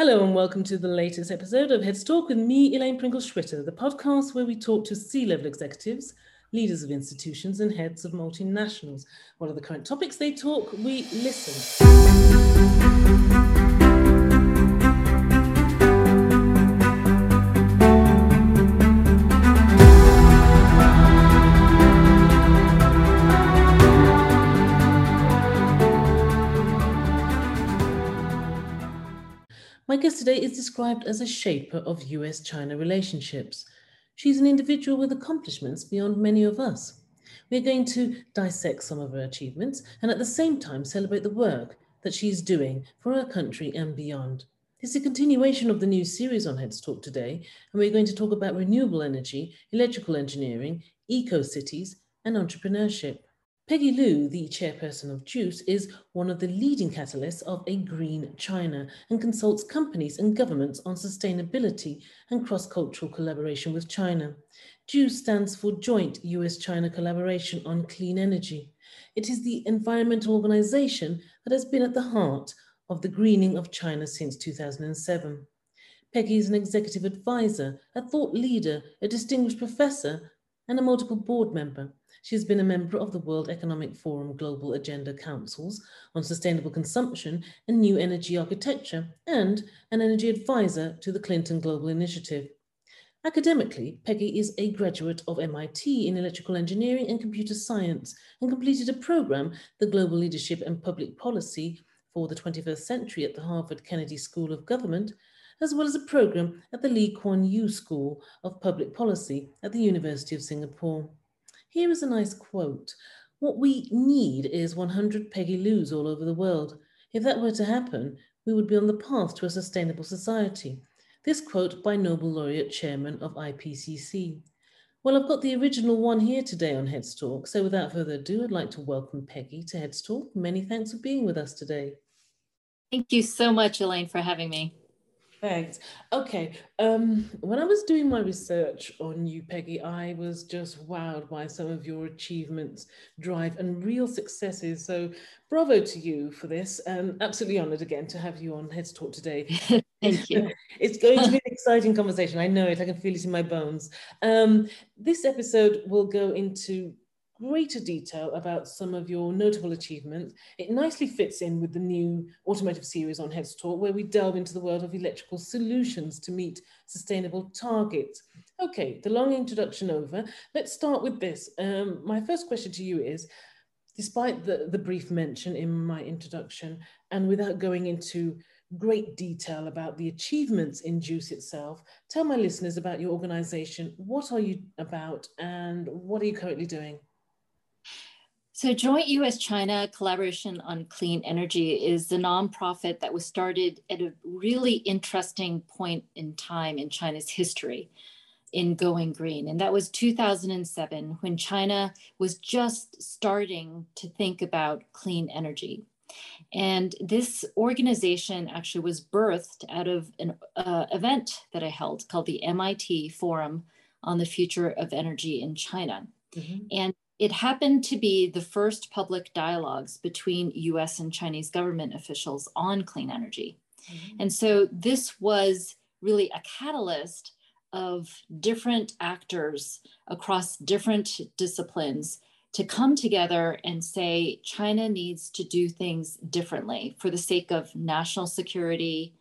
Hello and welcome to the latest episode of Heads Talk with me, Elaine Pringle Schwitter, the podcast where we talk to C-level executives, leaders of institutions, and heads of multinationals. What are the current topics they talk? We listen. My guest today is described as a shaper of US China relationships. She's an individual with accomplishments beyond many of us. We're going to dissect some of her achievements and at the same time celebrate the work that she's doing for her country and beyond. It's a continuation of the new series on Heads Talk today, and we're going to talk about renewable energy, electrical engineering, eco cities, and entrepreneurship. Peggy Liu, the chairperson of JUICE, is one of the leading catalysts of a green China and consults companies and governments on sustainability and cross-cultural collaboration with China. JUICE stands for Joint US-China Collaboration on Clean Energy. It is the environmental organization that has been at the heart of the greening of China since 2007. Peggy is an executive advisor, a thought leader, a distinguished professor, and a multiple board member. She has been a member of the World Economic Forum Global Agenda Councils on Sustainable Consumption and New Energy Architecture, and an energy advisor to the Clinton Global Initiative. Academically, Peggy is a graduate of MIT in electrical engineering and computer science and completed a program, the Global Leadership and Public Policy for the 21st Century at the Harvard Kennedy School of Government, as well as a program at the Lee Kuan Yew School of Public Policy at the University of Singapore. Here is a nice quote. What we need is 100 Peggy Lius all over the world. If that were to happen, we would be on the path to a sustainable society. This quote by Nobel laureate chairman of IPCC. Well, I've got the original one here today on Heads Talk. So without further ado, I'd like to welcome Peggy to Heads Talk. Many thanks for being with us today. Thank you so much, Elaine, for having me. Thanks. Okay. Um, when I was doing my research on you, Peggy, I was just wowed by some of your achievements, drive, and real successes. So, bravo to you for this. And absolutely honored again to have you on Heads Talk today. Thank you. it's going to be an exciting conversation. I know it. I can feel it in my bones. Um, this episode will go into greater detail about some of your notable achievements. It nicely fits in with the new automotive series on Heads Talk, where we delve into the world of electrical solutions to meet sustainable targets. Okay, the long introduction over. Let's start with this. Um, my first question to you is, despite the, the brief mention in my introduction, and without going into great detail about the achievements in JUICE itself, tell my listeners about your organization. What are you about and what are you currently doing? So, Joint US China Collaboration on Clean Energy is the nonprofit that was started at a really interesting point in time in China's history in going green. And that was 2007 when China was just starting to think about clean energy. And this organization actually was birthed out of an uh, event that I held called the MIT Forum on the Future of Energy in China. Mm-hmm. And it happened to be the first public dialogues between US and Chinese government officials on clean energy. Mm-hmm. And so this was really a catalyst of different actors across different disciplines to come together and say China needs to do things differently for the sake of national security,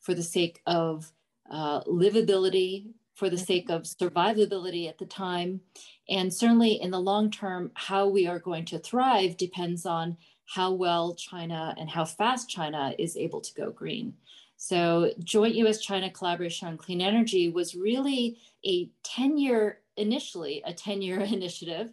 for the sake of uh, livability, for the sake of survivability at the time. And certainly in the long term, how we are going to thrive depends on how well China and how fast China is able to go green. So, joint US China collaboration on clean energy was really a 10 year, initially, a 10 year initiative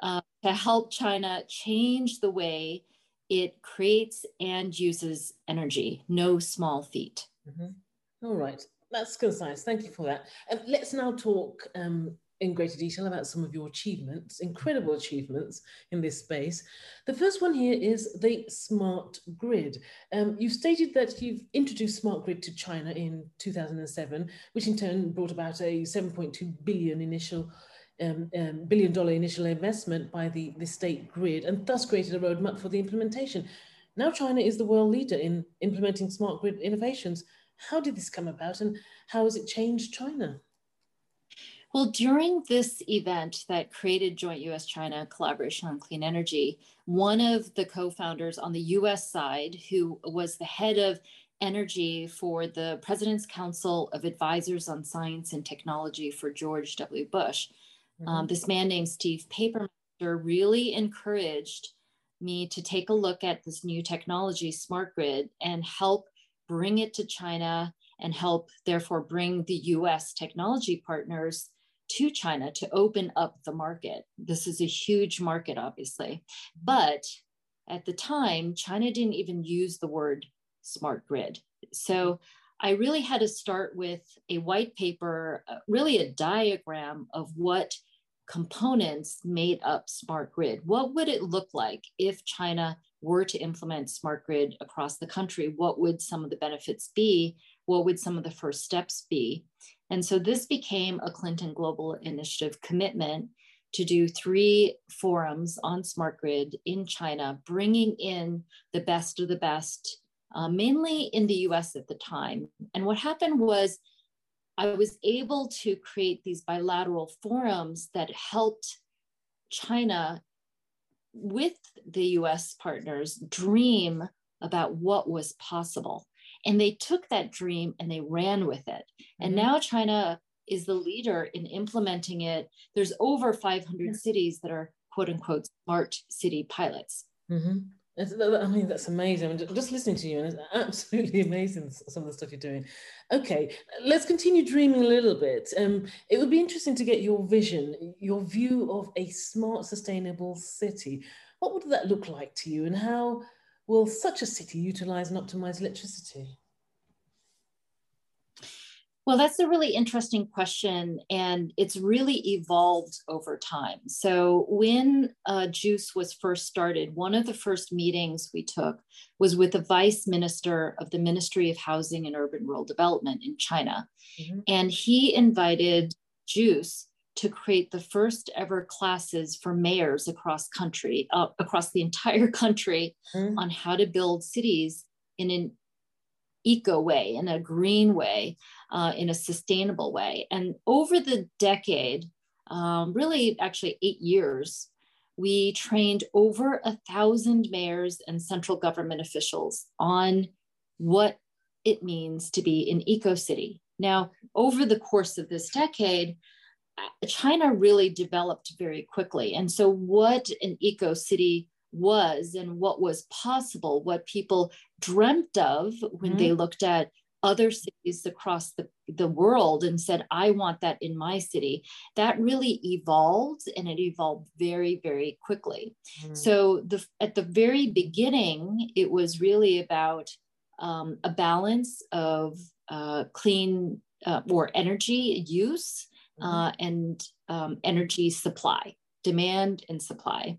uh, to help China change the way it creates and uses energy. No small feat. Mm-hmm. All right. That's concise. Thank you for that. And let's now talk um, in greater detail about some of your achievements, incredible achievements in this space. The first one here is the smart grid. Um, you've stated that you've introduced smart grid to China in 2007, which in turn brought about a 7.2 billion initial um, um, billion dollar initial investment by the, the state grid and thus created a roadmap for the implementation. Now China is the world leader in implementing smart grid innovations. How did this come about and how has it changed China? Well, during this event that created Joint US China Collaboration on Clean Energy, one of the co founders on the US side, who was the head of energy for the President's Council of Advisors on Science and Technology for George W. Bush, um, mm-hmm. um, this man named Steve Papermaster really encouraged me to take a look at this new technology, smart grid, and help bring it to China and help, therefore, bring the US technology partners to China to open up the market. This is a huge market, obviously. But at the time, China didn't even use the word smart grid. So I really had to start with a white paper, uh, really a diagram of what components made up smart grid. What would it look like if China were to implement smart grid across the country? What would some of the benefits be? What would some of the first steps be? And so this became a Clinton Global Initiative commitment to do three forums on smart grid in China, bringing in the best of the best, uh, mainly in the US at the time. And what happened was I was able to create these bilateral forums that helped China with the US partners dream about what was possible. And they took that dream and they ran with it. And mm-hmm. now China is the leader in implementing it. There's over 500 cities that are quote unquote smart city pilots. Mm-hmm. I mean, that's amazing. Just listening to you, and it's absolutely amazing some of the stuff you're doing. Okay, let's continue dreaming a little bit. Um, it would be interesting to get your vision, your view of a smart, sustainable city. What would that look like to you, and how will such a city utilize and optimize electricity? Well, that's a really interesting question, and it's really evolved over time. So, when uh, JUICE was first started, one of the first meetings we took was with the vice minister of the Ministry of Housing and Urban Rural Development in China. Mm-hmm. And he invited JUICE to create the first ever classes for mayors across country, uh, across the entire country, mm-hmm. on how to build cities in an eco way, in a green way, uh, in a sustainable way. And over the decade, um, really actually eight years, we trained over a thousand mayors and central government officials on what it means to be an eco city. Now, over the course of this decade, uh, China really developed very quickly. And so, what an eco city was and what was possible, what people dreamt of when mm-hmm. they looked at other cities across the, the world and said, I want that in my city, that really evolved and it evolved very, very quickly. Mm-hmm. So the at the very beginning, it was really about um, a balance of uh, clean uh, or energy use mm-hmm. uh, and um, energy supply demand and supply.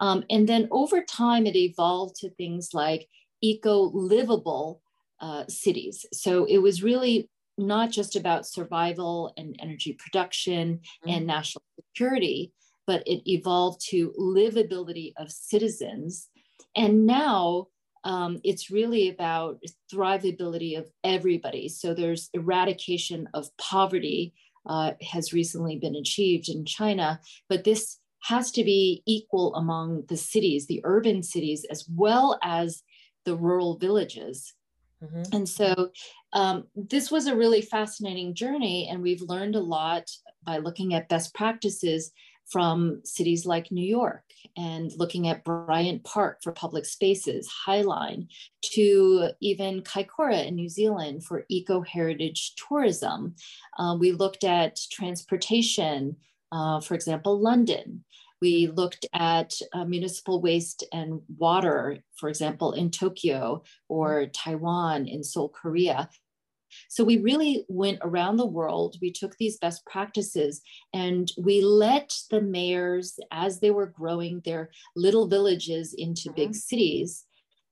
Um, and then over time, it evolved to things like eco livable uh, cities. So it was really not just about survival and energy production mm-hmm. and national security, but it evolved to livability of citizens. And now um, it's really about thrivability of everybody. So there's eradication of poverty uh, has recently been achieved in China, but this has to be equal among the cities, the urban cities, as well as the rural villages. Mm-hmm. And so um, this was a really fascinating journey, and we've learned a lot by looking at best practices from cities like New York and looking at Bryant Park for public spaces, Highline, to even Kaikoura in New Zealand for eco heritage tourism. Uh, we looked at transportation, uh, for example, London. We looked at uh, municipal waste and water, for example, in Tokyo or Taiwan, in Seoul, Korea. So we really went around the world. We took these best practices and we let the mayors, as they were growing their little villages into big mm-hmm. cities,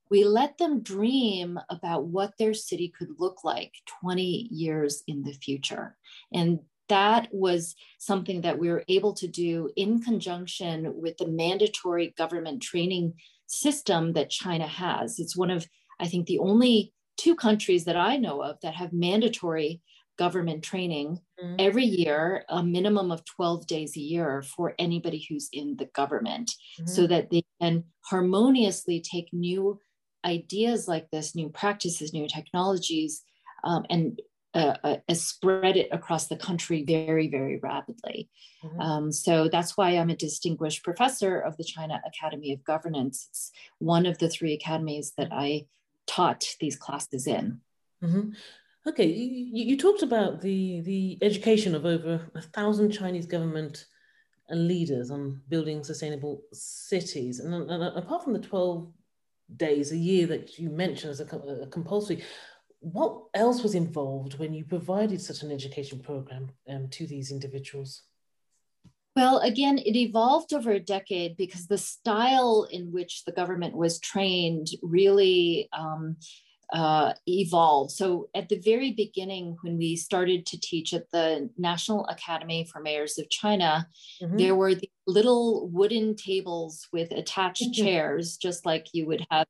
we let them dream about what their city could look like 20 years in the future. And that was something that we were able to do in conjunction with the mandatory government training system that China has. It's one of, I think, the only two countries that I know of that have mandatory government training mm-hmm. every year, a minimum of 12 days a year for anybody who's in the government, mm-hmm. so that they can harmoniously take new ideas like this, new practices, new technologies, um, and uh, uh, spread it across the country very, very rapidly. Mm-hmm. Um, so that's why I'm a distinguished professor of the China Academy of Governance. It's one of the three academies that I taught these classes in. Mm-hmm. Okay, you, you, talked about the the education of over a thousand Chinese government leaders on building sustainable cities, and, and apart from the twelve days a year that you mentioned as a, a, compulsory, what else was involved when you provided such an education program um, to these individuals? Well, again, it evolved over a decade because the style in which the government was trained really um, uh, evolved. So at the very beginning, when we started to teach at the National Academy for Mayors of China, mm-hmm. there were the little wooden tables with attached mm-hmm. chairs, just like you would have,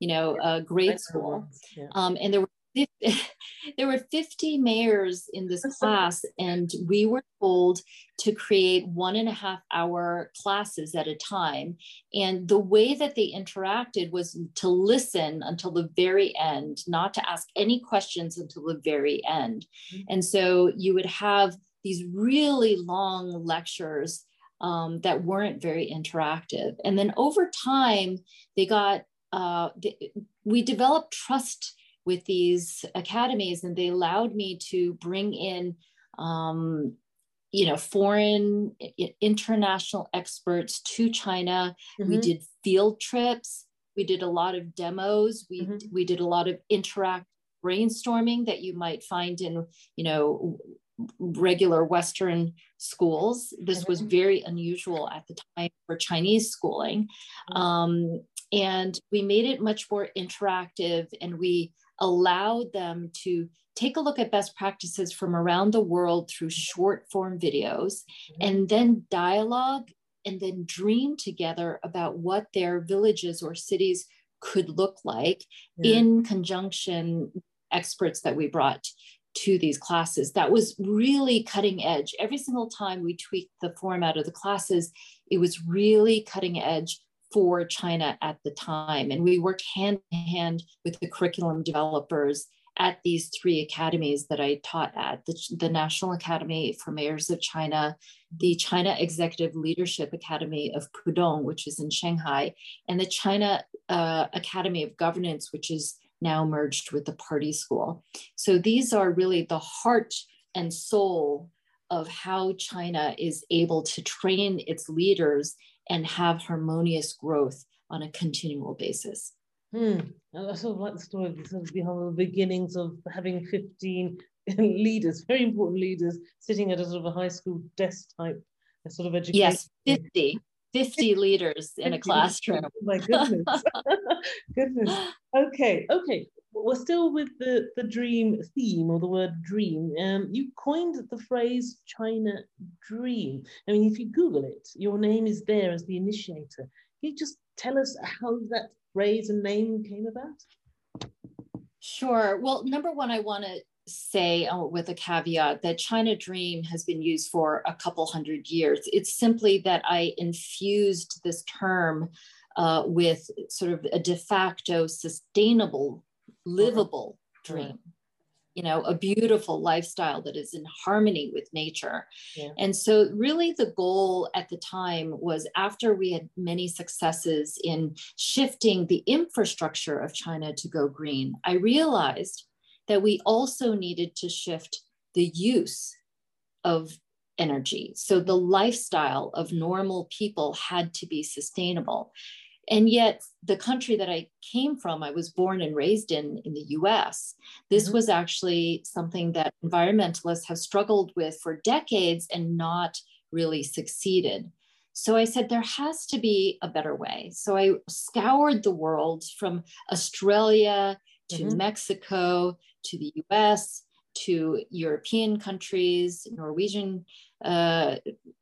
you know, a grade school. Yeah. Um, and there were there were 50 mayors in this class, and we were told to create one and a half hour classes at a time. And the way that they interacted was to listen until the very end, not to ask any questions until the very end. Mm-hmm. And so you would have these really long lectures um, that weren't very interactive. And then over time, they got, uh, they, we developed trust with these academies and they allowed me to bring in um, you know foreign international experts to china mm-hmm. we did field trips we did a lot of demos we mm-hmm. we did a lot of interact brainstorming that you might find in you know regular western schools this mm-hmm. was very unusual at the time for chinese schooling mm-hmm. um, and we made it much more interactive and we allowed them to take a look at best practices from around the world through short form videos mm-hmm. and then dialogue and then dream together about what their villages or cities could look like yeah. in conjunction experts that we brought to these classes that was really cutting edge every single time we tweaked the format of the classes it was really cutting edge for China at the time. And we worked hand in hand with the curriculum developers at these three academies that I taught at the, the, National Academy for Mayors of China, the China Executive Leadership Academy of Pudong, which is in Shanghai, and the China uh, Academy of Governance, which is now merged with the Party School. So these are really the heart and soul of how China is able to train its leaders and have harmonious growth on a continual basis. Hmm. I sort of like the story of sort of the beginnings of having 15 leaders, very important leaders, sitting at a sort of a high school desk type a sort of education. Yes, 50. 50 leaders in a classroom. Oh my goodness. goodness. Okay, okay. We're still with the, the dream theme or the word dream. Um, you coined the phrase China Dream. I mean, if you Google it, your name is there as the initiator. Can you just tell us how that phrase and name came about? Sure. Well, number one, I want to say uh, with a caveat that China Dream has been used for a couple hundred years. It's simply that I infused this term uh, with sort of a de facto sustainable, Uh-huh. livable dream. You know, a beautiful lifestyle that is in harmony with nature. Yeah. And so, really, the goal at the time was after we had many successes in shifting the infrastructure of China to go green, I realized that we also needed to shift the use of energy. So the lifestyle of normal people had to be sustainable. And yet, the country that I came from, I was born and raised in, in the US, this mm-hmm. was actually something that environmentalists have struggled with for decades and not really succeeded. So I said, there has to be a better way. So I scoured the world from Australia to mm-hmm. Mexico to the US, to European countries, Norwegian uh,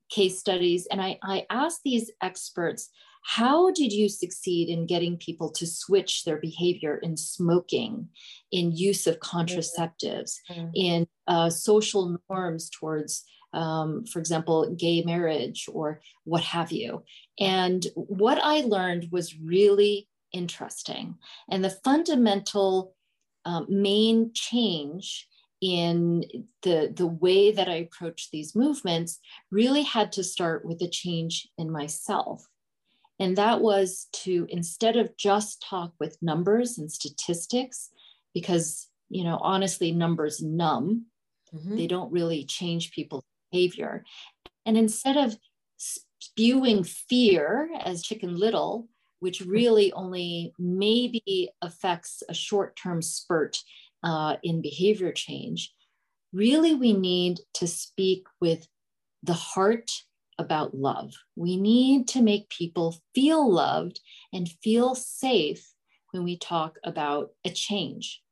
case studies. And I, I asked these experts, how did you succeed in getting people to switch their behavior in smoking, in use of contraceptives, mm-hmm. in uh, social norms towards, um, for example, gay marriage or what have you? And what I learned was really interesting. And the fundamental um, main change in the, the way that I approach these movements really had to start with a change in myself. And that was to instead of just talk with numbers and statistics, because, you know, honestly, numbers numb, mm-hmm. they don't really change people's behavior. And instead of spewing fear as Chicken Little, which really only maybe affects a short term spurt uh, in behavior change, really we need to speak with the heart about love. We need to make people feel loved and feel safe when we talk about a change.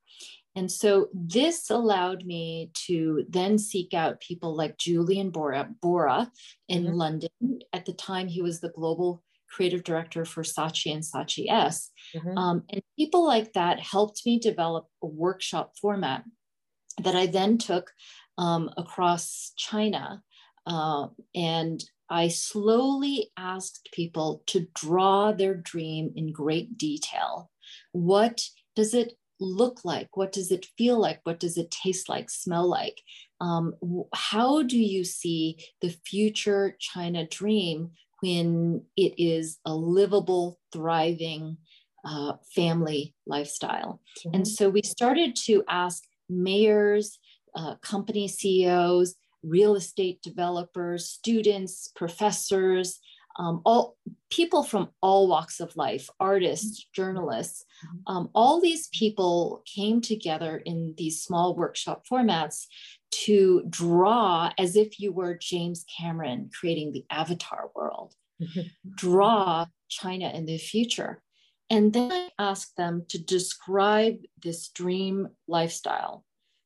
And so this allowed me to then seek out people like Julian Borra, Borra in mm-hmm. London. At the time, he was the global creative director for Saatchi and Saatchi S. Mm-hmm. Um, and people like that helped me develop a workshop format that I then took um, across China. Uh, and I slowly asked people to draw their dream in great detail. What does it look like? What does it feel like? What does it taste like, smell like? Um, how do you see the future China dream when it is a livable, thriving uh, family lifestyle? Mm-hmm. And so we started to ask mayors, uh, company CEOs, real estate developers, students, professors, um, all people from all walks of life, artists, mm-hmm. journalists, mm-hmm. um, all these people came together in these small workshop formats to draw as if you were James Cameron creating the avatar world, draw China in the future. And then I asked them to describe this dream lifestyle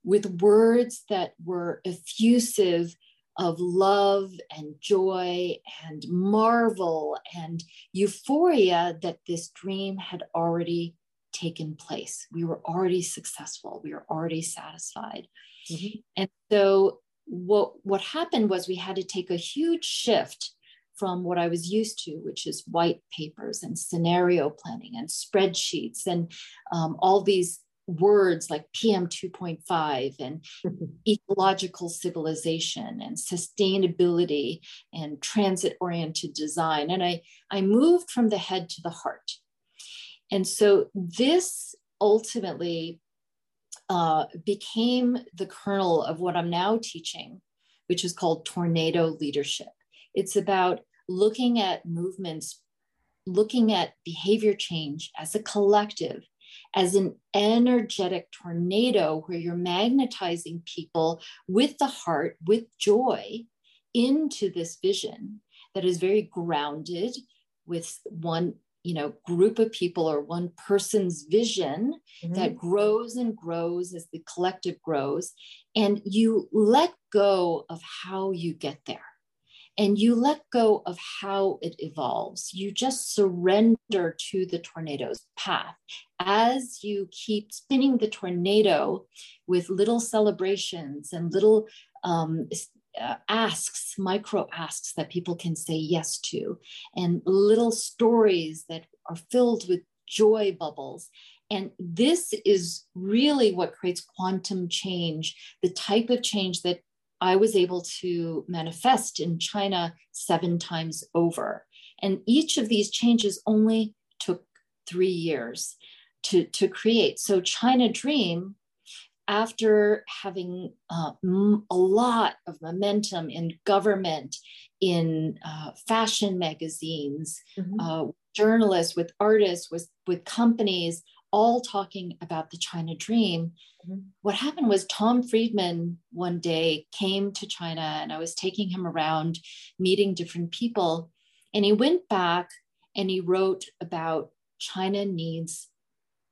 with words that were effusive of love and joy and marvel and euphoria that this dream had already taken place. We were already successful, we were already satisfied. Mm-hmm. And so what what happened was we had to take a huge shift from what I was used to, which is white papers and scenario planning and spreadsheets and um, all these words like PM 2.5 and ecological civilization and sustainability and transit oriented design. And I, I moved from the head to the heart. And so this ultimately uh, became the kernel of what I'm now teaching, which is called tornado leadership. It's about looking at movements, looking at behavior change as a collective as an energetic tornado where you're magnetizing people with the heart, with joy into this vision that is very grounded with one you know group of people or one person's vision mm-hmm. that grows and grows as the collective grows and you let go of how you get there and you let go of how it evolves. You just surrender to the tornado's path. As you keep spinning the tornado with little celebrations and little um, uh, asks, micro asks that people can say yes to, and little stories that are filled with joy bubbles. And this is really what creates quantum change, the type of change that I was able to manifest in China seven times over. And each of these changes only took three years to, to create. So, China Dream, after having uh, a lot of momentum in government, in uh, fashion magazines, mm-hmm. uh, journalists, with artists, with, with companies, all talking about the China dream. Mm-hmm. What happened was Tom Friedman one day came to China and I was taking him around meeting different people. And he went back and he wrote about China needs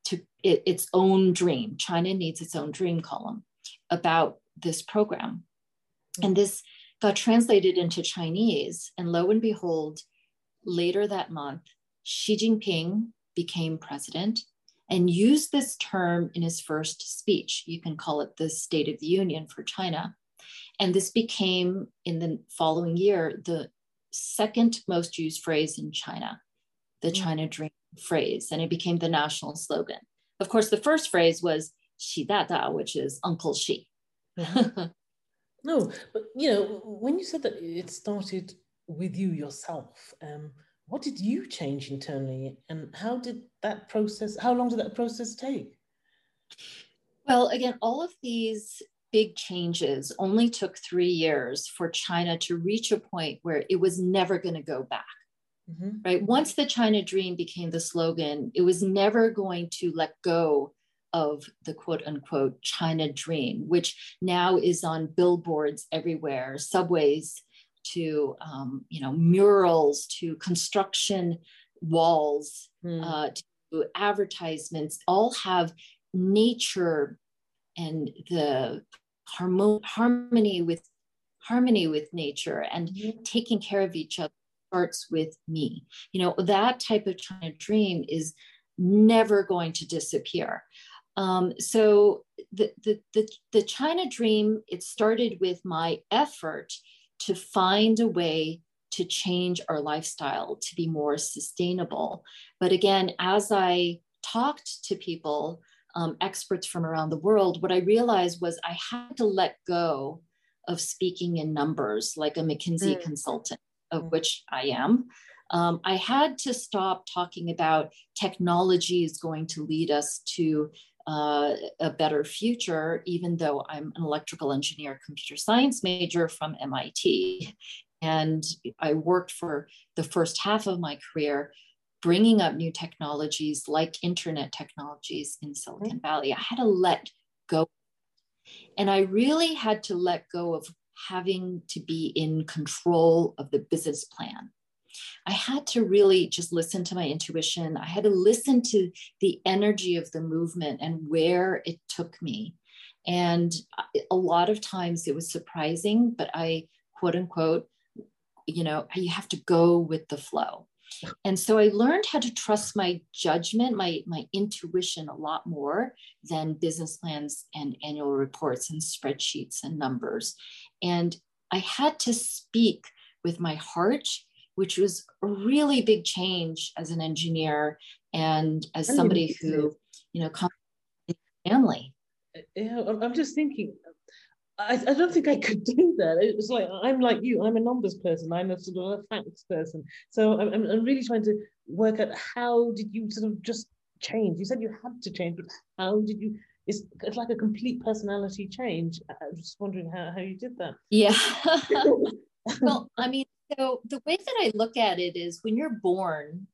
to it, its own dream. China needs its own dream column about this program. Mm-hmm. And this got translated into Chinese. And lo and behold, later that month, Xi Jinping became president and used this term in his first speech. You can call it the State of the Union for China. And this became, in the following year, the second most used phrase in China, the mm. China Dream phrase, and it became the national slogan. Of course, the first phrase was Xi Da, which is Uncle Xi. Mm-hmm. no, but you know, when you said that it started with you yourself, um, what did you change internally and how did that process how long did that process take well again all of these big changes only took three years for china to reach a point where it was never going to go back mm-hmm. right once the china dream became the slogan it was never going to let go of the quote unquote china dream which now is on billboards everywhere subways to um, you know murals to construction walls mm. uh, to advertisements all have nature and the harmo- harmony with harmony with nature and mm-hmm. taking care of each other starts with me you know that type of china dream is never going to disappear um, so the, the, the, the china dream it started with my effort to find a way to change our lifestyle to be more sustainable. But again, as I talked to people, um, experts from around the world, what I realized was I had to let go of speaking in numbers like a McKinsey mm. consultant, of mm. which I am. Um, I had to stop talking about technology is going to lead us to uh, a better future, even though I'm an electrical engineer, computer science major from MIT. And I worked for the first half of my career bringing up new technologies like internet technologies in Silicon Valley. I had to let go. And I really had to let go of having to be in control of the business plan. I had to really just listen to my intuition. I had to listen to the energy of the movement and where it took me. And a lot of times it was surprising, but I, quote unquote, you know, you have to go with the flow. And so I learned how to trust my judgment, my, my intuition a lot more than business plans and annual reports and spreadsheets and numbers. And I had to speak with my heart which was a really big change as an engineer and as somebody who, you know, comes from family. Yeah, I'm just thinking, I, I don't think I could do that. It was like, I'm like you, I'm a numbers person, I'm a sort of a facts person. So I'm, I'm really trying to work out how did you sort of just change? You said you had to change, but how did you? It's, it's like a complete personality change. I'm just wondering how, how you did that. Yeah. well, I mean, so the way that I look at it is when you're born,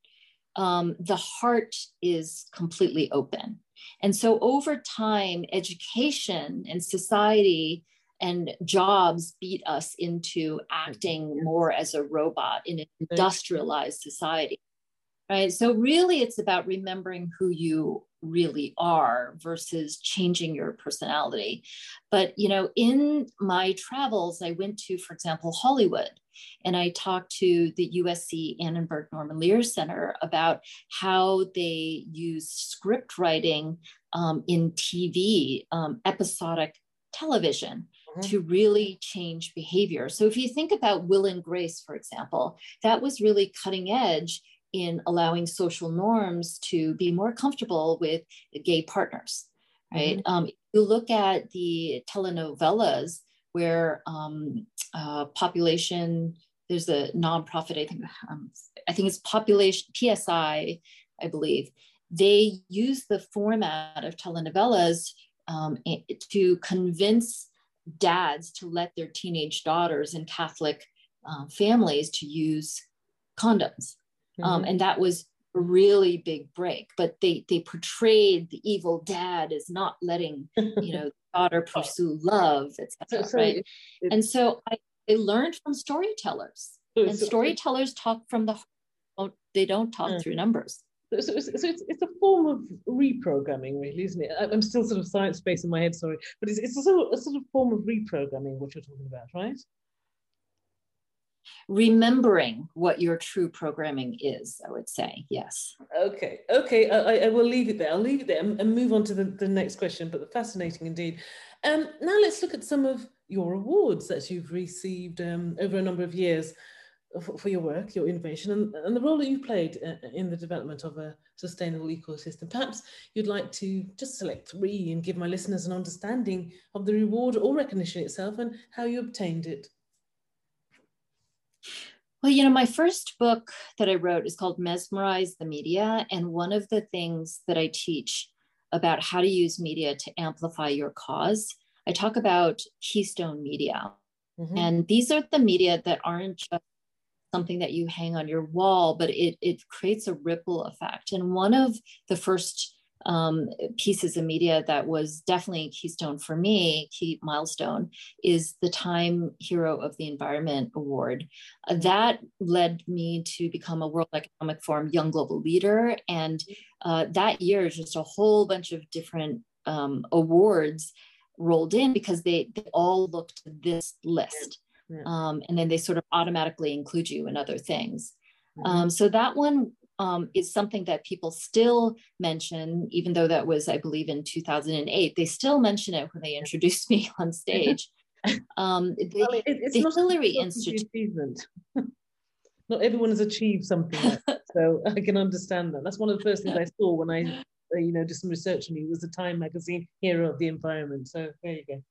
um, the heart is completely open. And so over time, education and society and jobs beat us into acting more as a robot in an industrialized society. Right. So really it's about remembering who you really are versus changing your personality. But you know, in my travels, I went to, for example, Hollywood and I talked to the USC Annenberg Norman Lear Center about how they use script writing um, in TV, um, episodic television. Mm-hmm. To really change behavior. So, if you think about Will and Grace, for example, that was really cutting edge in allowing social norms to be more comfortable with gay partners, right? Mm-hmm. Um, you look at the telenovelas where um, uh, population, there's a nonprofit, I think, um, I think it's population, PSI, I believe, they use the format of telenovelas um, to convince dads to let their teenage daughters in Catholic um, families to use condoms. Um, mm-hmm. Um, and that was a really big break. But they they portrayed the evil dad as not letting you know daughter oh. pursue love, etc. So, right? And so I, I learned from storytellers, and storytellers talk from the heart. They don't talk yeah. through numbers. So, so, it's, so it's, it's a form of reprogramming, really, isn't it? I'm still sort of science based in my head, sorry, but it's, it's a, sort of, a sort of form of reprogramming what you're talking about, right? Remembering what your true programming is, I would say, yes. Okay, okay, I, I will leave it there. I'll leave it there and, move on to the, the next question, but fascinating indeed. Um, now let's look at some of your awards that you've received um, over a number of years for, for, your work, your innovation, and, and the role that you've played uh, in the development of a sustainable ecosystem. Perhaps you'd like to just select three and give my listeners an understanding of the reward or recognition itself and how you obtained it. Well, you know, my first book that I wrote is called Mesmerize the Media. And one of the things that I teach about how to use media to amplify your cause, I talk about keystone media. Mm-hmm. And these are the media that aren't just something that you hang on your wall, but it, it creates a ripple effect. And one of the first um, pieces of media that was definitely a keystone for me, key milestone, is the Time Hero of the Environment Award. Uh, that led me to become a World Economic Forum Young Global Leader. And uh, that year, just a whole bunch of different um, awards rolled in because they, they all looked this list. Um, and then they sort of automatically include you in other things. Um, so that one um, is something that people still mention, even though that was, I believe, in 2008. They still mention it when they introduced me on stage. Um, the, well, it, it's the not Hillary Institute. Achievement. not everyone has achieved something, like so I can understand that. That's one of the first things I saw when I, uh, you know, did some research on you was the Time magazine Hero of the Environment. So there you go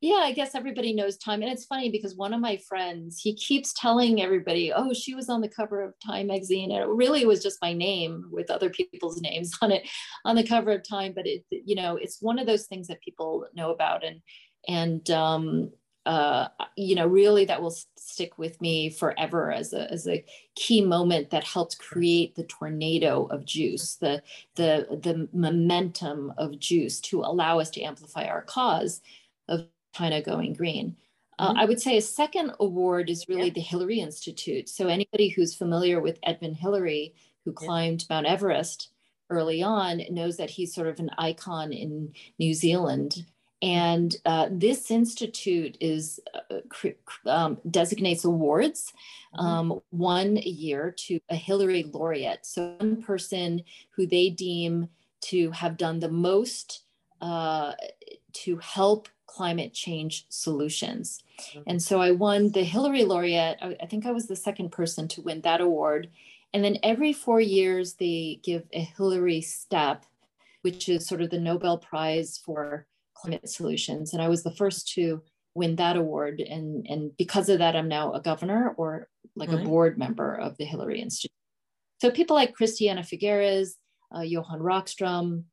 yeah i guess everybody knows time and it's funny because one of my friends he keeps telling everybody oh she was on the cover of time magazine and it really was just my name with other people's names on it on the cover of time but it you know it's one of those things that people know about and and um uh, you know, really that will stick with me forever as a, as a key moment that helped create the tornado of juice, the, the, the momentum of juice to allow us to amplify our cause of China going green. Uh, mm-hmm. I would say a second award is really yeah. the Hillary Institute. So anybody who's familiar with Edmund Hillary, who climbed. Mount Everest early on, knows that he's sort of an icon in New Zealand. And uh, this institute is uh, um, designates awards, mm-hmm. um, one a year to a Hillary laureate. So one person who they deem to have done the most uh, to help climate change solutions. Mm-hmm. And so I won the Hillary Laureate. I, think I was the second person to win that award. And then every four years, they give a Hillary Step, which is sort of the Nobel Prize for climate solutions. And I was the first to win that award. And, and because of that, I'm now a governor or like right. a board member of the Hillary Institute. So people like Christiana Figueres, uh, Johan Rockström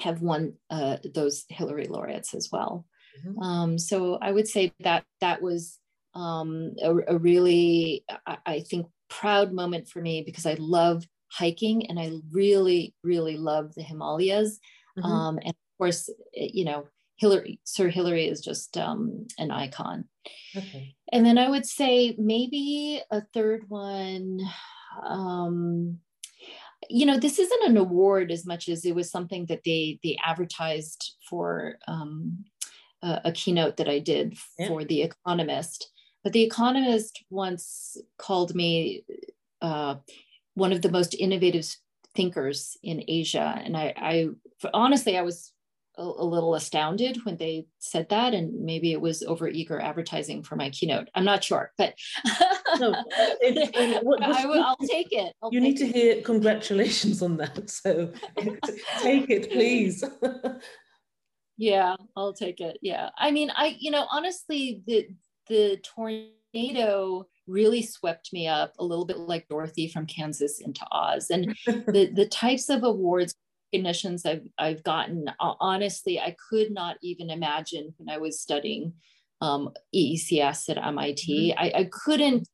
have won uh, those Hillary laureates as well. Mm-hmm. Um, so I would say that that was um, a, a, really, I, I, think, proud moment for me because I love hiking and I really, really love the Himalayas. Mm-hmm. Um, and of course, you know, Hillary, Sir Hillary is just um, an icon. Okay. And then I would say maybe a third one. Um, you know, this isn't an award as much as it was something that they they advertised for um, a, a keynote that I did yeah. for The Economist. But The Economist once called me uh, one of the most innovative thinkers in Asia. And I, I honestly, I was a, a, little astounded when they said that. And maybe it was over eager advertising for my keynote. I'm not sure, but no, it, it, what, I will, I'll take it. I'll you take need to hear congratulations on that. So take it, please. Yeah, I'll take it. Yeah. I mean, I, you know, honestly, the the tornado really swept me up a little bit like Dorothy from Kansas into Oz. And the the types of awards recognitions I've I've gotten, honestly, I could not even imagine when I was studying um, EECS at MIT. Mm-hmm. I, I couldn't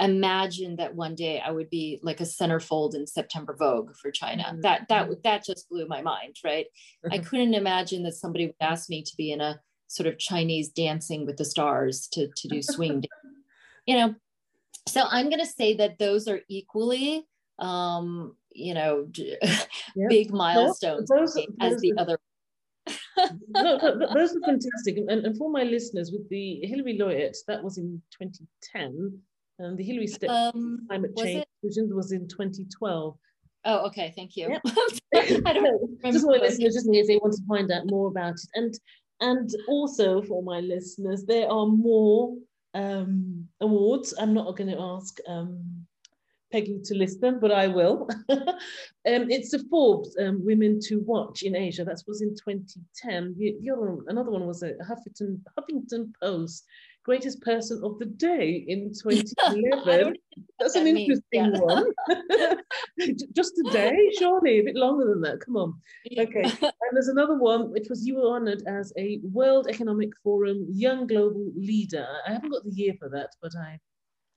imagine that one day I would be like a centerfold in September Vogue for China. Mm-hmm. That that mm-hmm. that just blew my mind, right? I mm-hmm. couldn't imagine that somebody would ask me to be in a sort of Chinese dancing with the stars to to do swing, you know. So I'm going to say that those are equally, um, you know, big milestones those, those, as the other. no, no, those are fantastic. And, and for my listeners, with the Hillary laureate, that was in 2010, and the Hillary Step um, Climate Change it? was in 2012. Oh, okay. Thank you. Yep. I don't just my listeners, just in case they want to find out more about it. And and also for my listeners, there are more um, awards. I'm not going to ask um, Peggy to list them, but I will. um, it's the Forbes um, Women to Watch in Asia. That was in 2010. The, the other one, another one was a Huffington, Huffington Post greatest person of the day in 2011. That's an interesting yeah. one. Just a day, surely, a bit longer than that. Come on. Okay. And there's another one, which was you were honored as a World Economic Forum Young Global Leader. I haven't got the year for that, but I,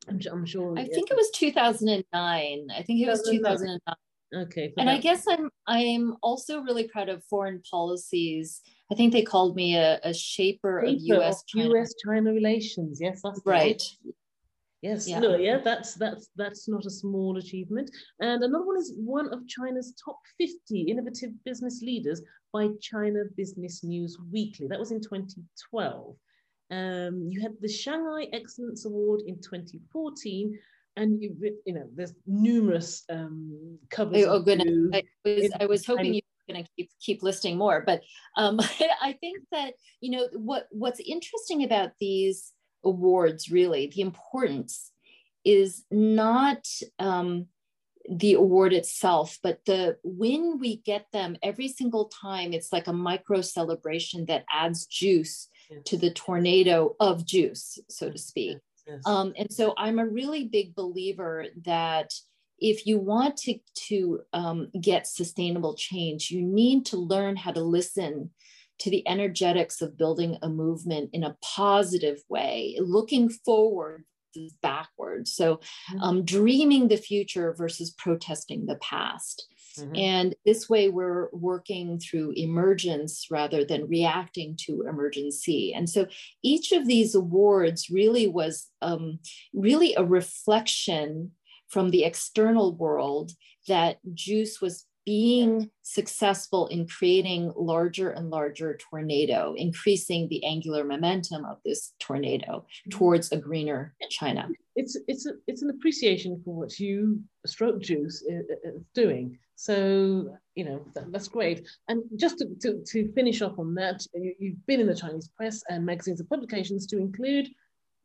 I'm, I'm sure. I yeah. think it was 2009. I think it was 2009. Okay. And that. I guess I'm I'm also really proud of foreign policies I think they called me a, a shaper, shaper of U.S. China. U.S. China relations. Yes, that's right. Yes, yeah. no, yeah, that's that's that's not a small achievement. And another one is one of China's top 50 innovative business leaders by China Business News Weekly. That was in 2012. Um, you had the Shanghai Excellence Award in 2014, and you you know there's numerous um, covers. Oh, oh goodness! I was I was hoping you going to keep keep listing more, but um, I think that you know what what's interesting about these awards really the importance is not um, the award itself, but the when we get them every single time, it's like a micro celebration that adds juice yes. to the tornado of JUCCCE, so to speak. Yes. Yes. Um, and so I'm a really big believer that if you want to, to um, get sustainable change, you need to learn how to listen to the energetics of building a movement in a positive way, looking forward backwards. So, mm-hmm. um, dreaming the future versus protesting the past. Mm-hmm. And this way, we're working through emergence rather than reacting to emergency. And so, each of these awards really was um, really a reflection from the external world that JUCCCE was being successful in creating larger and larger tornado, increasing the angular momentum of this tornado mm-hmm. towards a greener China. It's it's a, it's an appreciation for what you stroke JUCCCE is doing. So you know that, that's great. And just to, to, to finish off on that, you, you've been in the Chinese press and magazines and publications to include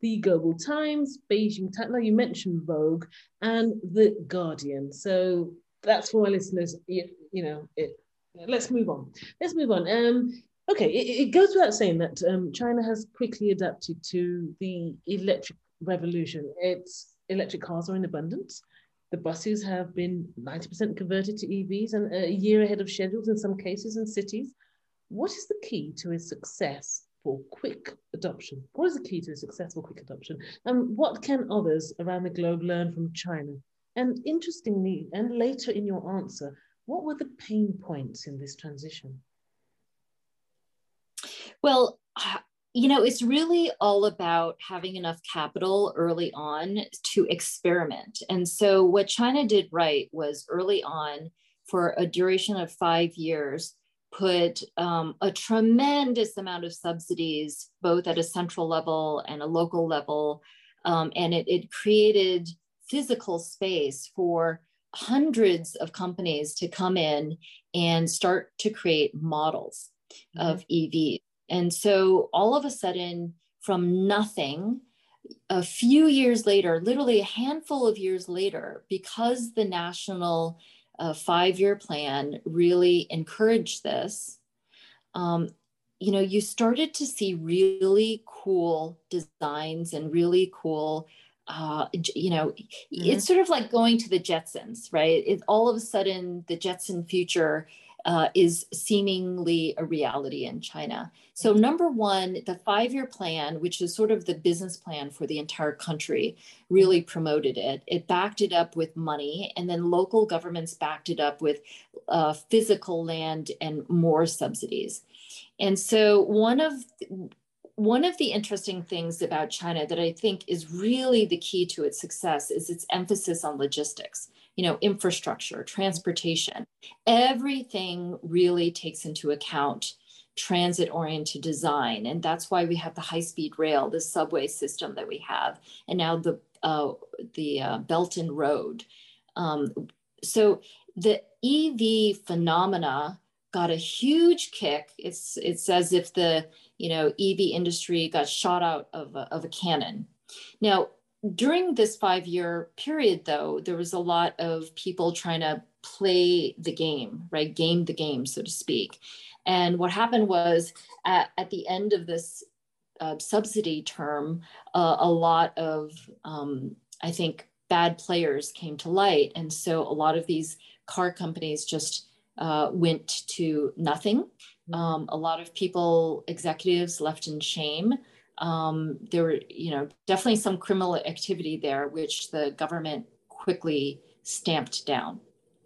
the Global Times, Beijing Times. Now you mentioned Vogue and the Guardian. So that's for our listeners. You, you know, it, let's move on. Let's move on. Um, okay, it, it goes without saying that um, China has quickly adapted to the electric revolution. Its electric cars are in abundance. The buses have been 90% converted to EVs and a year ahead of schedules in some cases in cities. What is the key to its success for quick adoption? What is the key to successful quick adoption? And what can others around the globe learn from China? And interestingly, and later in your answer, what were the pain points in this transition? Well, you know, it's really all about having enough capital early on to experiment. And so, what China did right was early on, for a duration of five years, put um, a tremendous amount of subsidies, both at a central level and a local level. Um, and it, it created physical space for hundreds of companies to come in and start to create models mm-hmm. of EV. And so all of a sudden, from nothing, a few years later, literally a handful of years later, because the national a five-year plan really encouraged this, um, you know, you started to see really cool designs and really cool uh, you know, mm-hmm. it's sort of like going to the Jetsons, right? It, all of a sudden, the Jetson future uh, is seemingly a reality in China. So, number one, the five year plan, which is sort of the business plan for the entire country, really promoted it. It backed it up with money, and then local governments backed it up with uh, physical land and more subsidies. And so, one of one of the interesting things about China that I think is really the key to its success is its emphasis on logistics you know, infrastructure, transportation, everything really takes into account transit oriented design. And that's why we have the high speed rail, the subway system that we have, and now the, uh, the uh, Belt and Road. Um, so the EV phenomena got a huge kick. It's, it's as if the you know, EV industry got shot out of a, of a cannon. Now, during this five year period, though, there was a lot of people trying to play the game, right? Game the game, so to speak. And what happened was at, at the end of this uh, subsidy term, uh, a lot of, um, I think, bad players came to light. And so a lot of these car companies just uh, went to nothing. Mm-hmm. Um, a lot of people, executives left in shame um, there were, you know, definitely some criminal activity there, which the government quickly stamped down.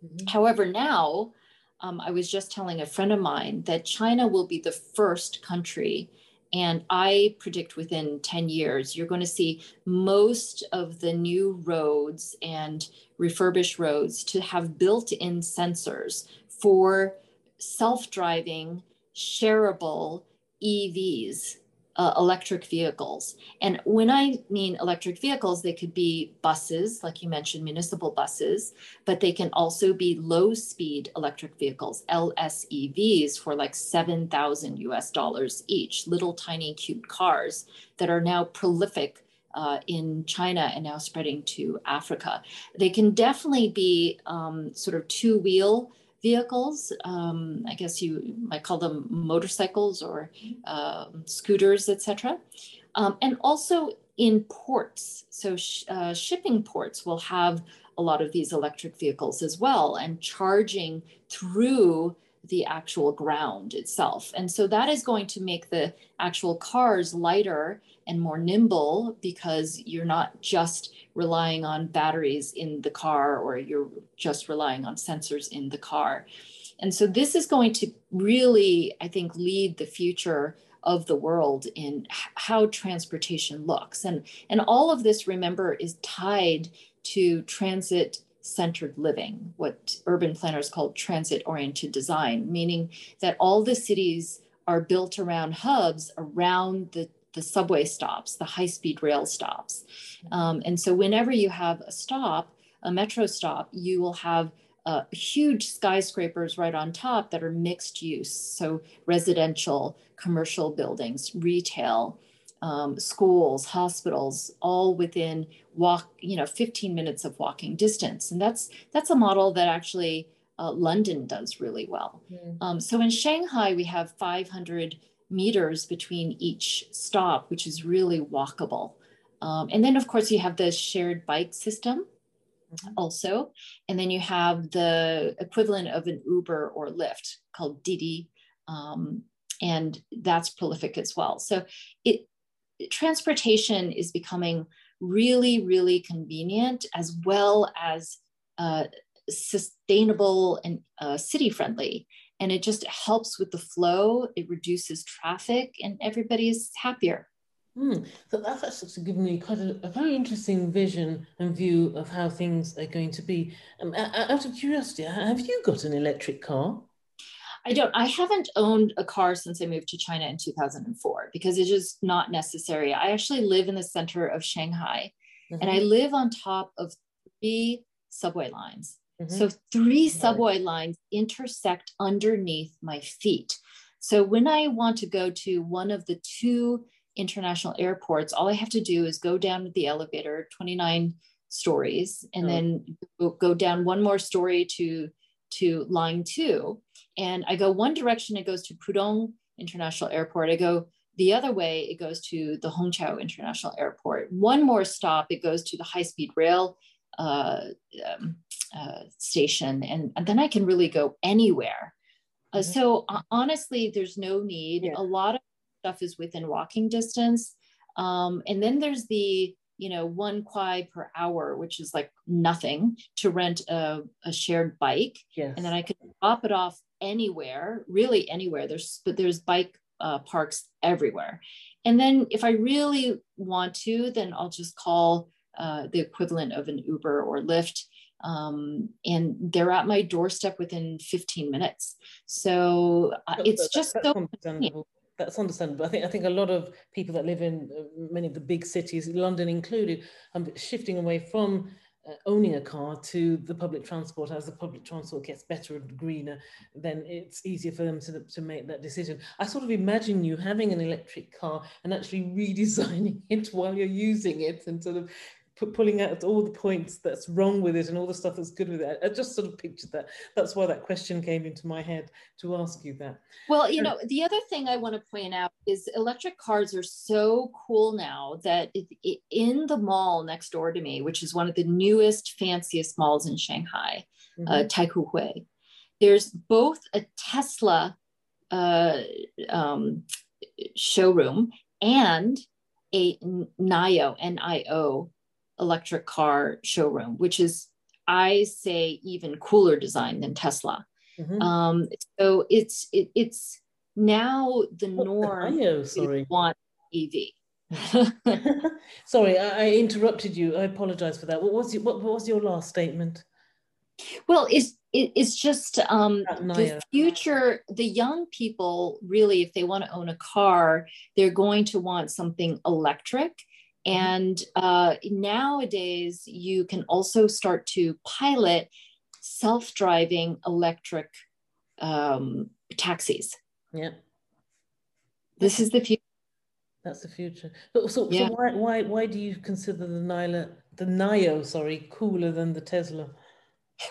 Mm-hmm. However, now um, I was just telling a friend of mine that China will be the first country. And I predict within 10 years, you're going to see most of the new roads and refurbished roads to have built in sensors for self driving, shareable EVs uh, electric vehicles. And when I mean electric vehicles, they could be buses, like you mentioned, municipal buses, but they can also be low speed electric vehicles, LSEVs, for like 7,000 US dollars each, little tiny cute cars that are now prolific. Uh, in China and now spreading to Africa. They can definitely be um, sort of two wheel vehicles. Um, I guess you might call them motorcycles or uh, scooters, etc. Um, and also in ports. So sh- uh, shipping ports will have a lot of these electric vehicles as well and charging through the actual ground itself. And so that is going to make the actual cars lighter and more nimble because you're not just relying on batteries in the car or you're just relying on sensors in the car. And so this is going to really, I think, lead the future of the world in how transportation looks. And, and all of this, remember, is tied to transit centered living, what urban planners call transit oriented design, meaning that all the cities are built around hubs around the, the subway stops, the high speed rail stops. Um, and so, whenever you have a stop, a metro stop, you will have uh, huge skyscrapers right on top that are mixed use. So, residential, commercial buildings, retail, um, schools, hospitals, all within walk, you know, 15 minutes of walking distance. And that's that's a model that actually uh, London does really well. Mm. Um, so in Shanghai, we have 500 meters between each stop, which is really walkable. Um, and then, of course, you have the shared bike system mm-hmm. also. And then you have the equivalent of an Uber or Lyft called Didi. Um, and that's prolific as well. So it transportation is becoming really, really convenient as well as uh, sustainable and uh, city friendly. And it just helps with the flow, it reduces traffic, and everybody is happier. Mm. So that's actually given me quite a, a, very interesting vision and view of how things are going to be. Um, out of curiosity, have you got an electric car? I don't. I haven't owned a car since I moved to China in 2004 because it's just not necessary. I actually live in the center of Shanghai, mm-hmm. and I mm-hmm. live on top of three subway lines. Mm-hmm. So three subway lines intersect underneath my feet. So when I want to go to one of the two international airports, all I have to do is go down to the elevator, 29 stories, and oh. then go down one more story to to line two and I go one direction, it goes to Pudong International Airport. I go the other way, it goes to the Hongqiao International Airport. One more stop, it goes to the high speed rail uh, um, uh, station. And, and, then I can really go anywhere. Uh, mm-hmm. so uh, honestly, there's no need. Yeah. A lot of stuff is within walking distance. Um, and then there's the you know, one kwai per hour, which is like nothing to rent a, a shared bike. Yes. And then I could drop it off anywhere, really anywhere. There's, but there's bike uh, parks everywhere. And then if I really want to, then I'll just call uh, the equivalent of an Uber or Lyft. Um, and they're at my doorstep within 15 minutes. So uh, it's just that's so understandable. That's understandable. I think I think a lot of people that live in uh, many of the big cities, London included, are shifting away from uh, owning a car to the public transport as the public transport gets better and greener then it's easier for them to, to make that decision i sort of imagine you having an electric car and actually redesigning it while you're using it and sort of pulling out all the points that's wrong with it and all the stuff that's good with it. I just sort of pictured that. That's why that question came into my head to ask you that. Well, you know, the other thing I want to point out is electric cars are so cool now that it, it, in the mall next door to me, which is one of the newest, fanciest malls in Shanghai, uh, mm-hmm. uh, Taikoo Hui, there's both a Tesla uh, um, showroom and a NIO, N-I-O electric car showroom, which is, I say, even cooler design than Tesla. Mm-hmm. Um, so it's it, it's now the norm. Oh, sorry. Want EV. sorry, I, I, interrupted you. I apologize for that. What was your, what, what was your last statement? Well, it's it, it's just um, the future. The young people really, if they want to own a car, they're going to want something electric. And uh, nowadays, you can also start to pilot self driving electric um, taxis. Yeah. This is the future. That's the future. So, so, yeah. so why, why, why do you consider the Nila, the NIO, sorry, cooler than the Tesla?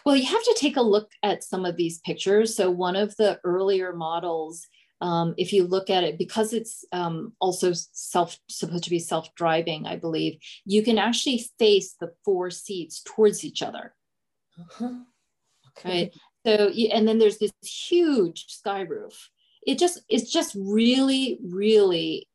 Well, you have to take a look at some of these pictures. So one of the earlier models um, if you look at it, because it's um, also self supposed to be self-driving, I believe you can actually face the four seats towards each other. Uh-huh. Okay. Right. So, and then there's this huge sky roof. It just it's just really, really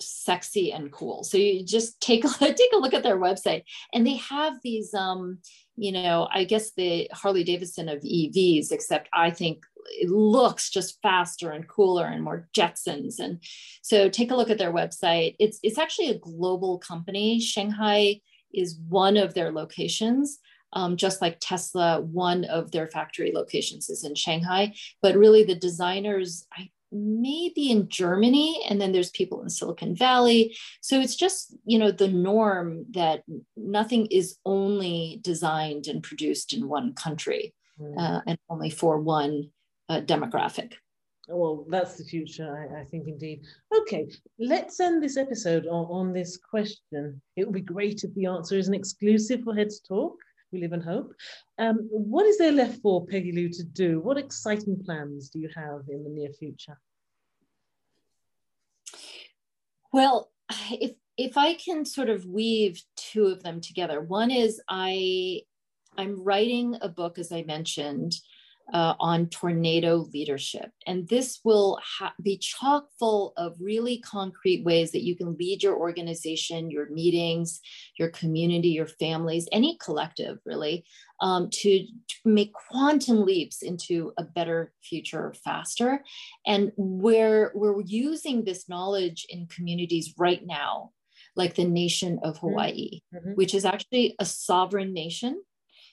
sexy and cool. So you just take a take a look at their website, and they have these, um, you know, I guess the Harley Davidson of EVs, except I think it looks just faster and cooler and more Jetsons. And so take a look at their website. It's it's actually a global company. Shanghai is one of their locations. Um, just like Tesla, one of their factory locations is in Shanghai. But really, the designers, I maybe in Germany, and then there's people in Silicon Valley. So it's just, you know, the norm that nothing is only designed and produced in one country mm. uh, and only for one uh, demographic. Well, that's the future, I, I, think indeed. Okay, let's end this episode on, on this question. It would be great if the answer is an exclusive for Heads Talk. We live in hope. Um, what is there left for Peggy Liu to do? What exciting plans do you have in the near future? Well, if if I can sort of weave two of them together, one is I I'm writing a book, as I mentioned, uh, on tornado leadership. And this will ha- be chock full of really concrete ways that you can lead your organization, your meetings, your community, your families, any collective really, um, to, to make quantum leaps into a better future faster. And where we're using this knowledge in communities right now, like the nation of mm-hmm. Hawaii, mm-hmm. which is actually a sovereign nation.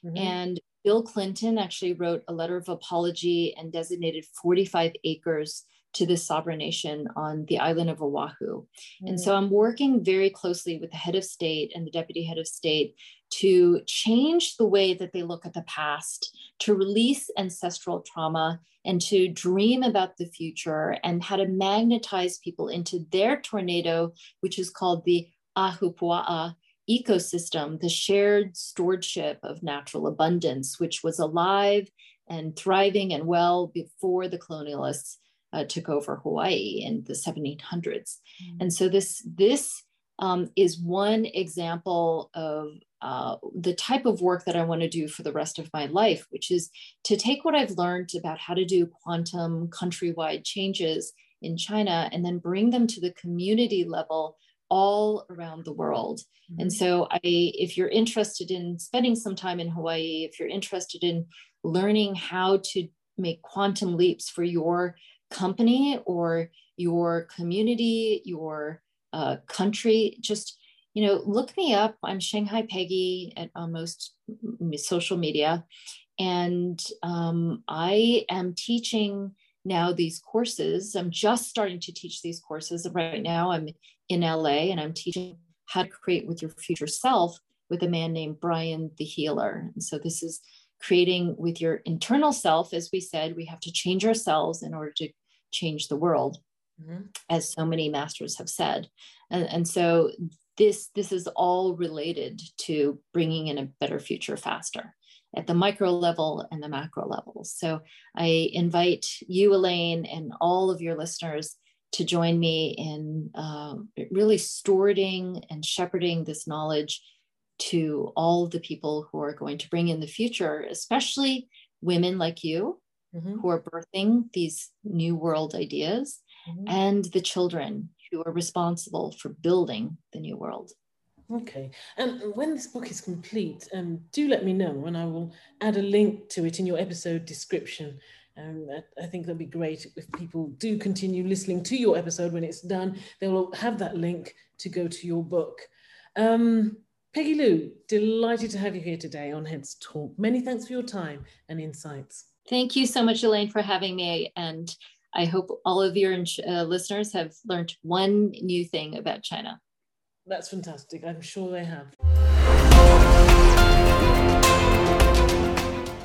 Mm-hmm. And Bill Clinton actually wrote a letter of apology and designated 45 acres to this sovereign nation on the island of Oahu. Mm. And so I'm working very closely with the head of state and the deputy head of state to change the way that they look at the past, to release ancestral trauma, and to dream about the future and how to magnetize people into their tornado, which is called the Ahupua'a ecosystem, the shared stewardship of natural abundance, which was alive and thriving and well before the colonialists uh, took over Hawaii in the 1700s. Mm-hmm. And so this this um, is one example of uh, the type of work that I want to do for the rest of my life, which is to take what I've learned about how to do quantum countrywide changes in China and then bring them to the community level all around the world. Mm-hmm. And so I if you're interested in spending some time in Hawaii, if you're interested in learning how to make quantum leaps for your company or your community, your uh, country, just you know, look me up. I'm Shanghai Peggy at most social media. And um, I am teaching now these courses. I'm just starting to teach these courses. Right now, I'm in LA and I'm teaching how to create with your future self with a man named Brian the Healer. And so this is creating with your internal self. As we said, we have to change ourselves in order to change the world, mm-hmm. as so many masters have said. And, and so this this is all related to bringing in a better future faster at the micro level and the macro levels. So I invite you, Elaine, and all of your listeners to join me in uh, really stewarding and shepherding this knowledge to all the people who are going to bring in the future, especially women like you mm-hmm. who are birthing these new world ideas, mm-hmm. and the children who are responsible for building the new world. Okay, and when this book is complete, um, do let me know, and I will add a link to it in your episode description. Um, I, I think that'd be great if people do continue listening to your episode when it's done. They will have that link to go to your book. Um, Peggy Liu, delighted to have you here today on Heads Talk. Many thanks for your time and insights. Thank you so much, Elaine, for having me. And I hope all of your uh, listeners have learned one new thing about China. That's fantastic. I'm sure they have.